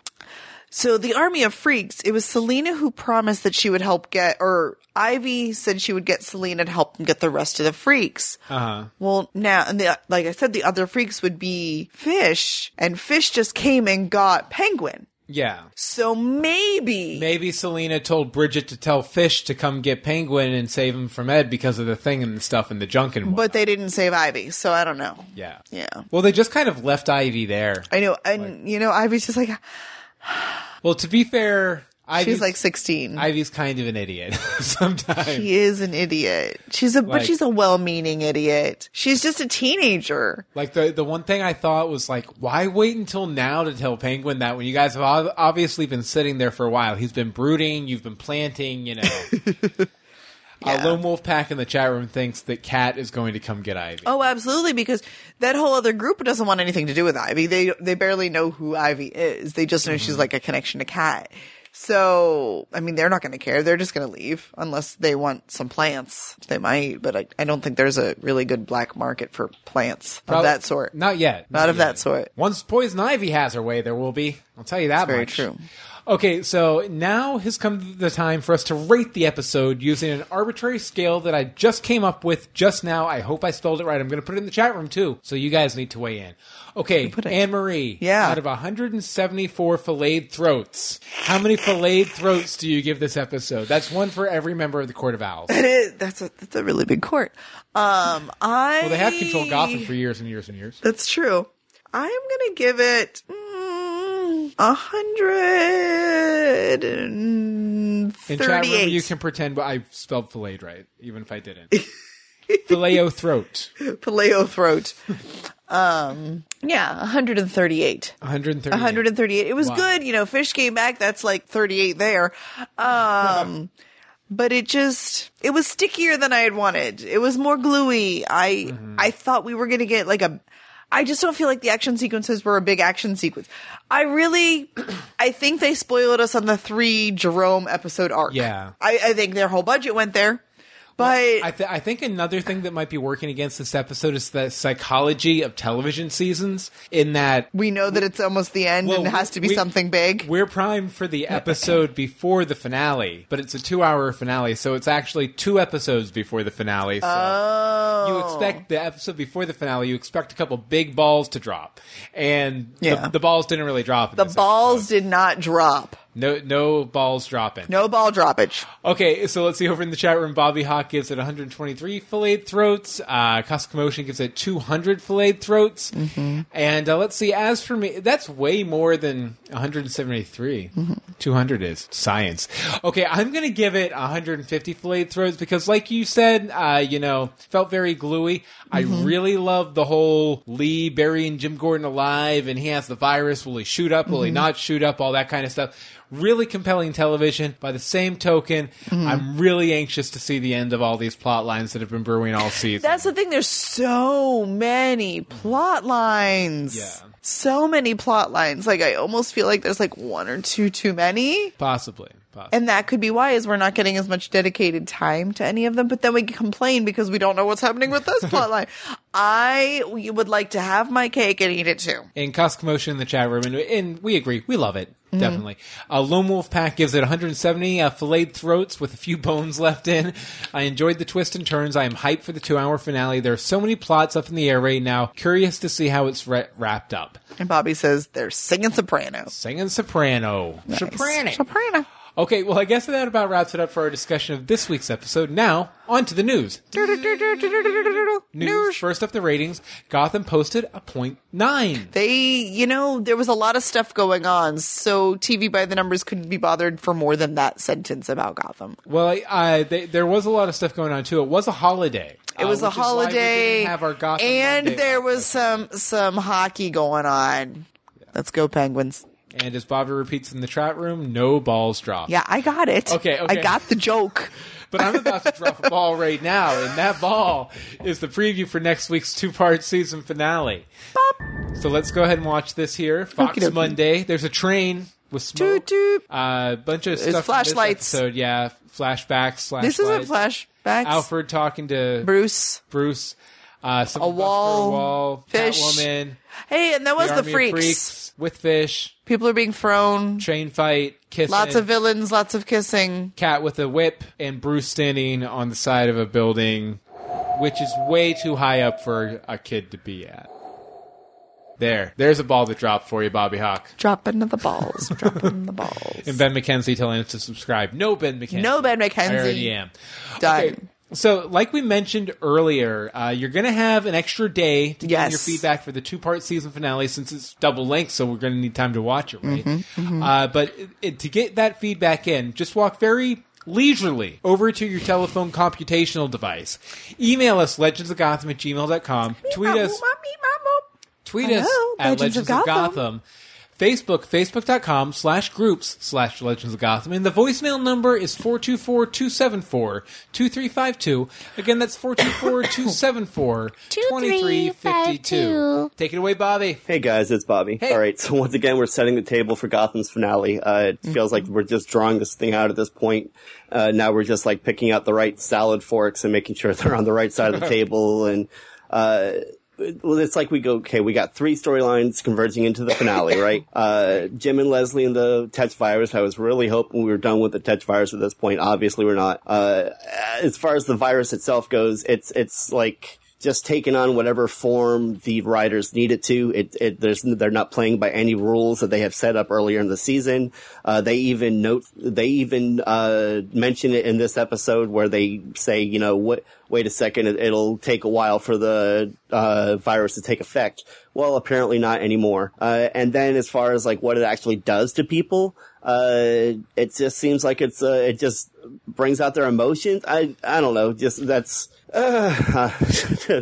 so the army of freaks, it was Selina who promised that she would help get, or Ivy said she would get Selina to help them get the rest of the freaks. Uh huh. Well, now, and the, like I said, the other freaks would be Fish, and Fish just came and got Penguin. Yeah. So maybe, Maybe Selina told Bridget to tell Fish to come get Penguin and save him from Ed because of the thing and the stuff and the junk and but they didn't save Ivy, so I don't know. yeah. Yeah. Well, they just kind of left Ivy there. I know, and you know, Ivy's just like, Well, to be fair, Ivy's- She's like 16. Ivy's kind of an idiot sometimes. she is an idiot. She's a, Like- but she's a well-meaning idiot. She's just a teenager. Like the the one thing I thought was like, why wait until now to tell Penguin that when you guys have obviously been sitting there for a while? He's been brooding, you've been planting, you know. uh, Lone Wolf Pack in the chat room thinks that Cat is going to come get Ivy. Oh, absolutely, because that whole other group doesn't want anything to do with Ivy. They they barely know who Ivy is. They just know she's like a connection to Cat. So, I mean, they're not going to care. They're just going to leave unless they want some plants. They might, but I, I don't think there's a really good black market for plants of that sort. Not yet. Not of yet. that sort. Once Poison Ivy has her way, there will be. I'll tell you that one. very true. Okay, so now has come the time for us to rate the episode using an arbitrary scale that I just came up with just now. I hope I spelled it right. I'm going to put it in the chat room too, so you guys need to weigh in. Okay, Anne Marie. Yeah. Out of 174 filleted throats, how many filleted throats do you give this episode? That's one for every member of the Court of Owls. It is, that's a that's a really big court. Um, I Well, they have controlled Gotham for years and years and years. That's true. I'm gonna give it mm, a hundred and In chat room, you can pretend I spelled filleted right, even if I didn't. Filet throat. Paleo throat. um, yeah, 138. 130. 138. It was Wow. good. You know, fish came back. That's like 38 there. Um, but it just, it was stickier than I had wanted. It was more gluey. I, Mm-hmm. I thought we were going to get like a, I just don't feel like the action sequences were a big action sequence. I really, I think they spoiled us on the three Jerome episode arc. Yeah. I, I think their whole budget went there. But I, th- I think another thing that might be working against this episode is the psychology of television seasons. In that we know that it's almost the end Well, and it has to be we- something big. we're primed for the episode before the finale, but it's a two-hour finale, so it's actually two episodes before the finale. So Oh. you expect the episode before the finale, you expect a couple big balls to drop, and Yeah. the, the balls didn't really drop. The balls episode. did not drop. No no balls dropping. No ball droppage. Okay, so let's see over in the chat room. Bobby Hawk gives it 123 filleted throats. Uh, Cosmic Motion gives it 200 filleted throats. Mm-hmm. And uh, let's see, as for me, that's way more than 173. Mm-hmm. 200 is science. Okay, I'm going to give it 150 filleted throats because, like you said, uh, you know, felt very gluey. I Mm-hmm. really love the whole Lee burying Jim Gordon alive and he has the virus. Will he shoot up? Will he Mm-hmm. not shoot up? All that kind of stuff really compelling television. By the same token, Mm-hmm. I'm really anxious to see the end of all these plot lines that have been brewing all season. That's the thing. There's so many plot lines. Yeah. So many plot lines. Like I almost feel like there's like one or two too many. possibly. Possibly. And that could be why is we're not getting as much dedicated time to any of them. But then we complain because we don't know what's happening with this plot line. I would like to have my cake and eat it too. in Cosmic Motion in the chat room, and, and we agree, we love it. Mm-hmm. Definitely. Uh, Lone Wolf Pack gives it 170 uh, filleted throats with a few bones left in. I enjoyed the twists and turns. I am hyped for the two hour finale. There are so many plots up in the air right now. Curious to see how it's ra- wrapped up. And Bobby says they're singing soprano. Singing soprano. Soprano. Soprano. Okay, well, I guess that about wraps it up for our discussion of this week's episode. Now, on to the news. News. First up, the ratings. Gotham posted a point nine. They, you know, there was a lot of stuff going on, so TV by the numbers couldn't be bothered for more than that sentence about Gotham. Well, I, I, they, there was a lot of stuff going on too. It was a holiday. It was uh, a which is why we holiday, have our Gotham and Monday there was some some hockey going on. Let's go Penguins! And as Bobby repeats in the chat room, no balls dropped. Yeah, I got it. Okay, okay. I got the joke. But I'm about to drop a ball right now, and that ball is the preview for next week's two-part season finale. So let's go ahead and watch this here. Fox Okie dokie. Monday. There's a train with smoke. Toot toot. A uh, bunch of stuff. flashlights. So yeah, flashbacks. This isn't flashbacks. Alfred talking to Bruce. Bruce. Uh, A wall, wall, fish. Catwoman, Hey, and that was the, of freaks. freaks with fish, People are being thrown. train fight, kissing, Lots of villains. Lots of kissing. cat with a whip, and Bruce standing on the side of a building, which is way too high up for a kid to be at. There, there's a ball that dropped for you, Bobby Hawk. Dropping the balls. dropping the balls. And Ben McKenzie telling us to subscribe. No, Ben McKenzie. No Ben I McKenzie. already am. Done. Okay, So, like we mentioned earlier, uh, you're going to have an extra day to get your feedback for the two part season finale since it's double length, so we're going to need time to watch it, right? Mm-hmm, Uh, but it, it- to get that feedback in, just walk very leisurely over to your telephone computational device. Email us legendsofgotham at gmail.com. Tweet us tweet us Hello, at Legends Legends, of of Gotham. Facebook, facebook.com slash groups slash Legends of Gotham. And the voicemail number is 424-274-2352. Again, that's 424-274-2352. Take it away, Bobby. Hey guys, it's Bobby. Hey. All right, so once again, we're setting the table for Gotham's finale. Uh, it feels like we're just drawing this thing out at this point. Uh, now we're just like picking out the right salad forks and making sure they're on the right side of the table. And uh, well, it's like we go, okay, we got three storylines converging into the finale, right? Uh, Jim and Leslie and the Tetch virus. I was really hoping we were done with the Tetch virus at this point. Obviously, we're not. Uh, as far as the virus itself goes, it's it's like just taking on whatever form the writers need it to. It, it, there's, they're not playing by any rules that they have set up earlier in the season. Uh, they even note, they even, uh, mention it in this episode where they say, you know, what, wait a second, it, it'll take a while for the, uh, virus to take effect. Well, apparently not anymore. Uh, and then as far as like what it actually does to people, uh, it just seems like it's, uh, it just brings out their emotions. I, I don't know, just that's, uh,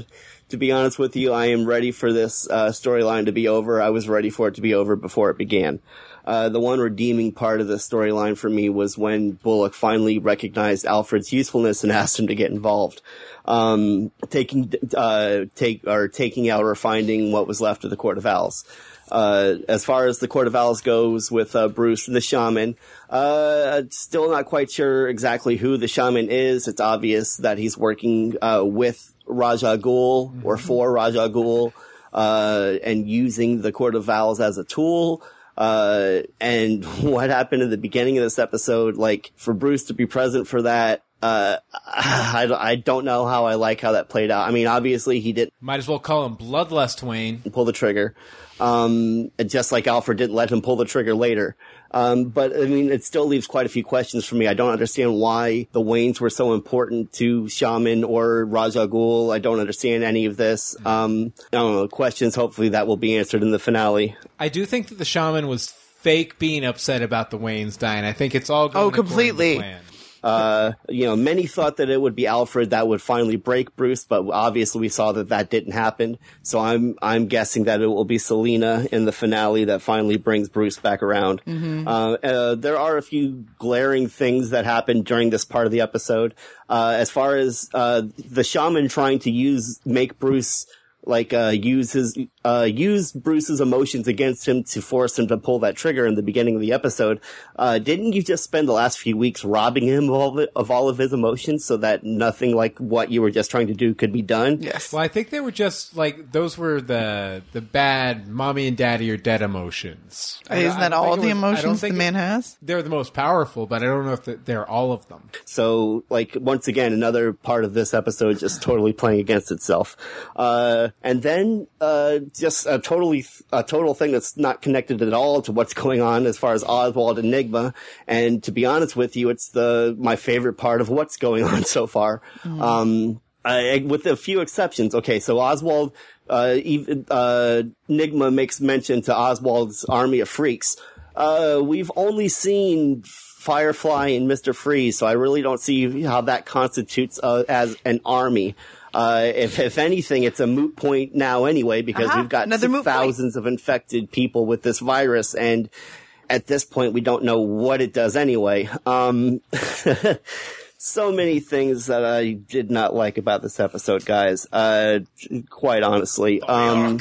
to be honest with you, I am ready for this uh, storyline to be over. I was ready for it to be over before it began. Uh, the one redeeming part of the storyline for me was when Bullock finally recognized Alfred's usefulness and asked him to get involved. Um, taking, uh, take, or taking out or finding what was left of the Court of Owls. Uh, as far as the Court of Owls goes with uh, Bruce the Shaman, uh, still not quite sure exactly who the Shaman is. It's obvious that he's working uh, with Ra's al Ghul or for Ra's al Ghul, uh, and using the Court of Owls as a tool. Uh, and what happened in the beginning of this episode, like for Bruce to be present for that, uh, I, I don't know how I like how that played out. I mean, obviously he didn't Might as well call him Bloodlust Wayne. pull the trigger. Um, just like Alfred didn't let him pull the trigger later. Um, but I mean, it still leaves quite a few questions for me. I don't understand why the Waynes were so important to Shaman or Ra's al Ghul. I don't understand any of this. Um, I don't know, questions. Hopefully that will be answered in the finale. I do think that the shaman was fake being upset about the Waynes dying. I think it's all going Oh, according to completely. Uh, you know, many thought that it would be Alfred that would finally break Bruce, but obviously we saw that that didn't happen. So I'm, I'm guessing that it will be Selina in the finale that finally brings Bruce back around. Uh, uh, there are a few glaring things that happened during this part of the episode. Uh, as far as, uh, the shaman trying to use, make Bruce, like, uh, use his, uh, use Bruce's emotions against him to force him to pull that trigger in the beginning of the episode. Uh, didn't you just spend the last few weeks robbing him of all, of, of all of his emotions so that nothing like what you were just trying to do could be done? Yes. Well, I think they were just like those were the the bad mommy and daddy are dead emotions. I- Isn't I that don't all the was- emotions the think man has? They're the most powerful, but I don't know if they're all of them. So, like, once again, another part of this episode just totally playing against itself. Uh, and then, uh, just a totally, a total thing that's not connected at all to what's going on as far as Oswald Enigma. And to be honest with you, it's the, my favorite part of what's going on so far. Um, I, with a few exceptions. Okay, so Oswald, uh, even, uh, Enigma makes mention to Oswald's army of freaks. Uh, we've only seen Firefly and Mr. Freeze, so I really don't see how that constitutes uh, as an army. Uh, if, if anything, it's a moot point now anyway, because Aha, we've got another moot point. thousands of infected people with this virus, and at this point, we don't know what it does anyway. Um, so many things that I did not like about this episode, guys. Uh, quite honestly. Um,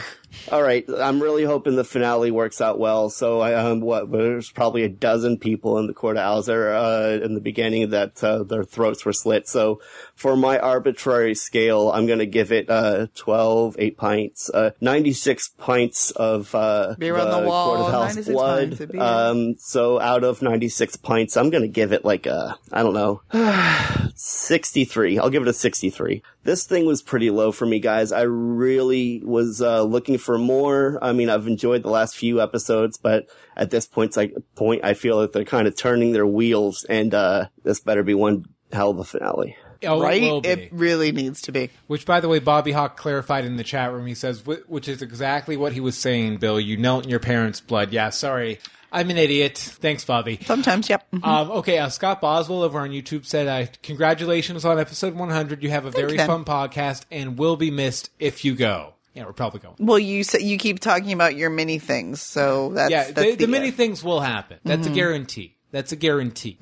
all right, I'm really hoping the finale works out well. So I, um, what, there's probably a dozen people in the court of there, uh, in the beginning that, uh, their throats were slit. So for my arbitrary scale, I'm gonna give it, uh, 12, 8 pints, uh, 96 pints of, uh, Beer on the wall, court of 96 blood. Um, so out of 96 pints, I'm gonna give it like a, I don't know, 63. I'll give it a 63. This thing was pretty low for me, guys. I really was uh, looking for more. I mean, I've enjoyed the last few episodes, but at this point, like point, I feel that they're kind of turning their wheels, and uh, this better be one hell of a finale. Oh, it right? will be. really needs to be. Which, by the way, Bobby Hawk clarified in the chat room. He says, which is exactly what he was saying, Bill. You knelt in your parents' blood. Yeah, sorry. I'm an idiot. Thanks, Bobby. Sometimes, yep. Mhm. Um, okay, uh, Scott Boswell over on YouTube said, uh, "Congratulations on episode 100. You have a very you, fun podcast and will be missed if you go." Yeah, we're probably going. Well, you say, you keep talking about your mini things, so that's yeah, that's the, the many end. things will happen. That's Mm-hmm. a guarantee. That's a guarantee.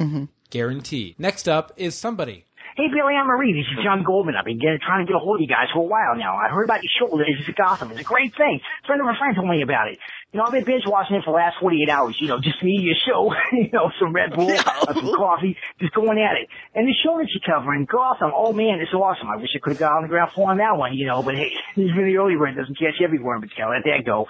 Guarantee. Next up is somebody. Hey, Billy, I'm Marie. This is John Goldman. I've been getting, trying to get a hold of you guys for a while now. I heard about your show, Legends of Gotham. It's a great thing. A friend of a friend told me about it. You know, I've been binge watching it for the last 48 hours, you know, just me, your show, you know, some Red Bull, uh, some coffee, just going at it. And the show that you're covering, Gotham, oh man, it's awesome. I wish I could have got on the ground floor on that one, you know, but hey, even the early bird doesn't catch every worm, but gotta let that go.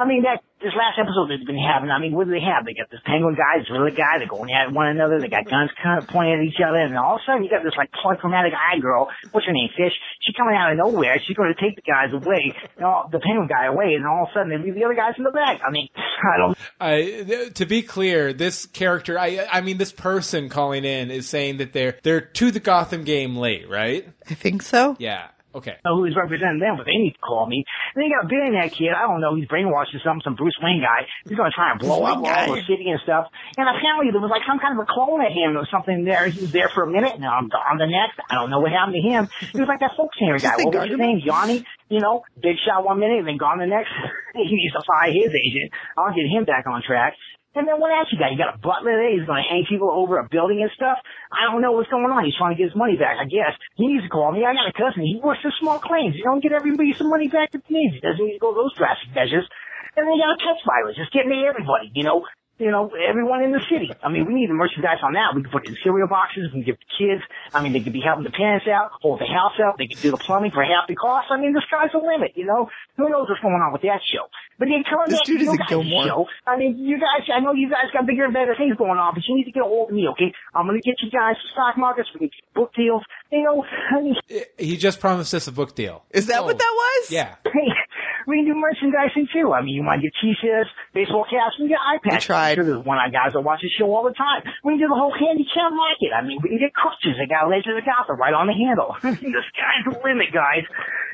I mean, that, this last episode they've been having, I mean, what do they have? They got this penguin guy, this other guy, they're going at one another, they got guns kind of pointing at each other, and all of a sudden you got this like polychromatic eye girl, what's her name, Fish? She's coming out of nowhere, she's gonna take the guys away, you know, the penguin guy away, and all of a sudden they leave the other guys in the back. I mean, I don't Uh, to be clear, this character, I, I mean, this person calling in is saying that they're they're to the Gotham game late, right? I think so. Yeah. Okay. know who's representing them, but they need to call me. And then you got a billionaire kid, I don't know, he's brainwashed or something, some Bruce Wayne guy. He's gonna try and blow Bruce up Wayne all the city and stuff. And apparently there was like some kind of a clone of him or something there. He was there for a minute and I'm gone the next. I don't know what happened to him. He was like that folk singer guy. What was his name? Johnny? You know, big shot one minute and then gone the next. He needs to fire his agent. I'll get him back on track. And then what else you got? You got a butler there. He's going to hang people over a building and stuff. I don't know what's going on. He's trying to get his money back, I guess. He needs to call me. I got a cousin. He works for small claims. You don't get everybody some money back that he needs. He doesn't need to go those drastic measures. And then you got a pest virus. Just getting to everybody, you know. You know, everyone in the city. I mean, we need the merchandise on that. We can put it in cereal boxes. We can give the kids. I mean, they could be helping the parents out, hold the house out. They could do the plumbing for half the cost. I mean, the sky's the limit, you know? Who knows what's going on with that show? But then coming This back dude to is your a guys' Gilmore. show, I mean, you guys, I know you guys got bigger and better things going on, but you need to get a hold of me, okay? I'm gonna get you guys some stock markets, we can get book deals. You know, I mean, He just promised us a book deal. Is that Oh, what that was? Yeah. hey, we can do merchandising too. I mean, you might get t-shirts, baseball caps, we can get eye patches. tried. I'm sure there's one of guys that watch the show all the time. We can do the whole handicap market. I mean, we can get crutches. They got Legends of Gotham right on the handle. the sky's the limit, guys.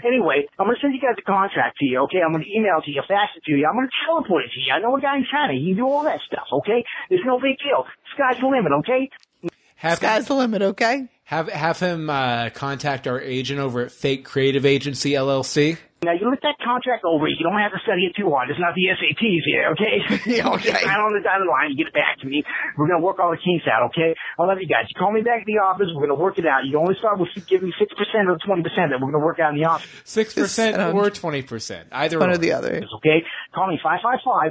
Anyway, I'm gonna send you guys a contract to you, okay? I'm gonna email it to you, fax it to you. I'm gonna teleport it to you. I know a guy in China. He can do all that stuff, okay? There's no big deal. Sky's the limit, okay? Have Sky's the limit, okay? have have him uh, contact our agent over at Fake Creative Agency LLC. Now you look that contract over. You don't have to study it too hard. It's not the SATs here, okay? Yeah, okay. Right on the dotted line. You get it back to me. We're gonna work all the kinks out, okay? I love you guys. You call me back at the office. We're gonna work it out. You only start with giving me six percent or twenty percent that we're gonna work out in the office. Six percent or twenty percent, either One or or the other. Okay? Call me five five five.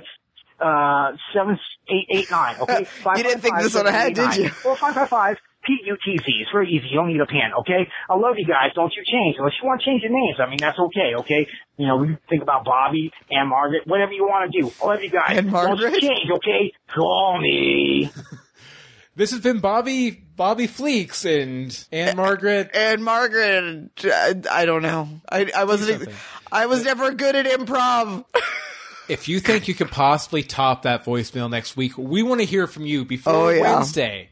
Uh, seven eight eight nine. Okay, You didn't think this one ahead, did you? Or five five five. P-U-T-Z. It's very easy. You don't need a pen, okay? I love you guys. Don't you change. Unless you want to change your names, I mean, that's okay, okay? You know, we think about Bobby and Margaret, whatever you want to do. I love you guys. And Margaret? Don't you change, okay? Call me. This has been Bobby Bobby Fleeks and Anne Margaret. And Margaret, I, I don't know. I, I wasn't. I was never good at improv. If you think you could possibly top that voicemail next week, we want to hear from you before Oh, yeah. Wednesday.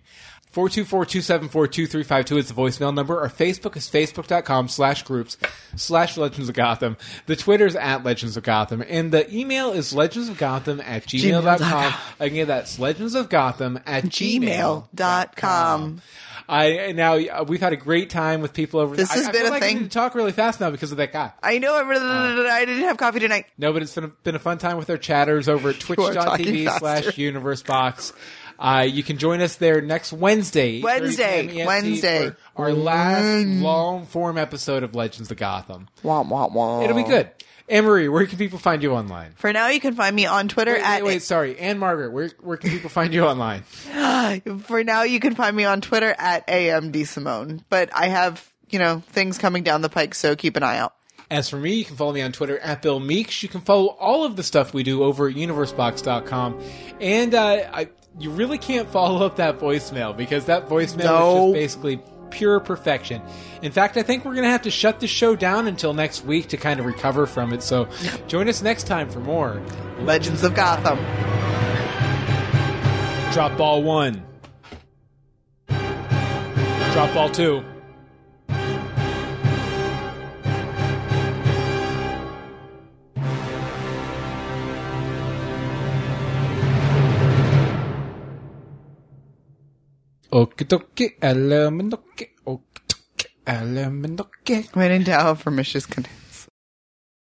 424-274-2352 is the voicemail number. Our Facebook is facebook.com slash groups slash Legends of Gotham. The Twitter is at Legends of Gotham. And the email is legends of Gotham at gmail.com. Again, that's legends of Gotham at gmail.com. Gmail.com. I now uh, we've had a great time with people over. This I, has I been a like I thing. need to talk really fast now because of that guy. I know. I, I didn't have coffee tonight. No, but it's been a, been a fun time with our chatters over at twitch.tv slash universe box. Uh, you can join us there next Wednesday. Wednesday. Wednesday. Our last long form episode of Legends of Gotham. Wah, wah, wah. It'll be good. Anne Marie, where can people find you online? For now, you can find me on Twitter Wait, at wait, wait, sorry. Anne Margaret, where, where can people find you online? For now, you can find me on Twitter at AMD Simone. But I have, you know, things coming down the pike, so keep an eye out. As for me, you can follow me on Twitter at Bill Meeks. You can follow all of the stuff we do over at universebox.com. And uh, I, you really can't follow up that voicemail because that voicemail No. is just basically pure perfection. In fact, I think we're going to have to shut the show down until next week to kind of recover from it. So join us next time for more Legends of Gotham. Drop Ball 1. Drop Ball 2. Okidoki, elemendoki, okidoki, elemendoki. Waiting to out for Mish's con-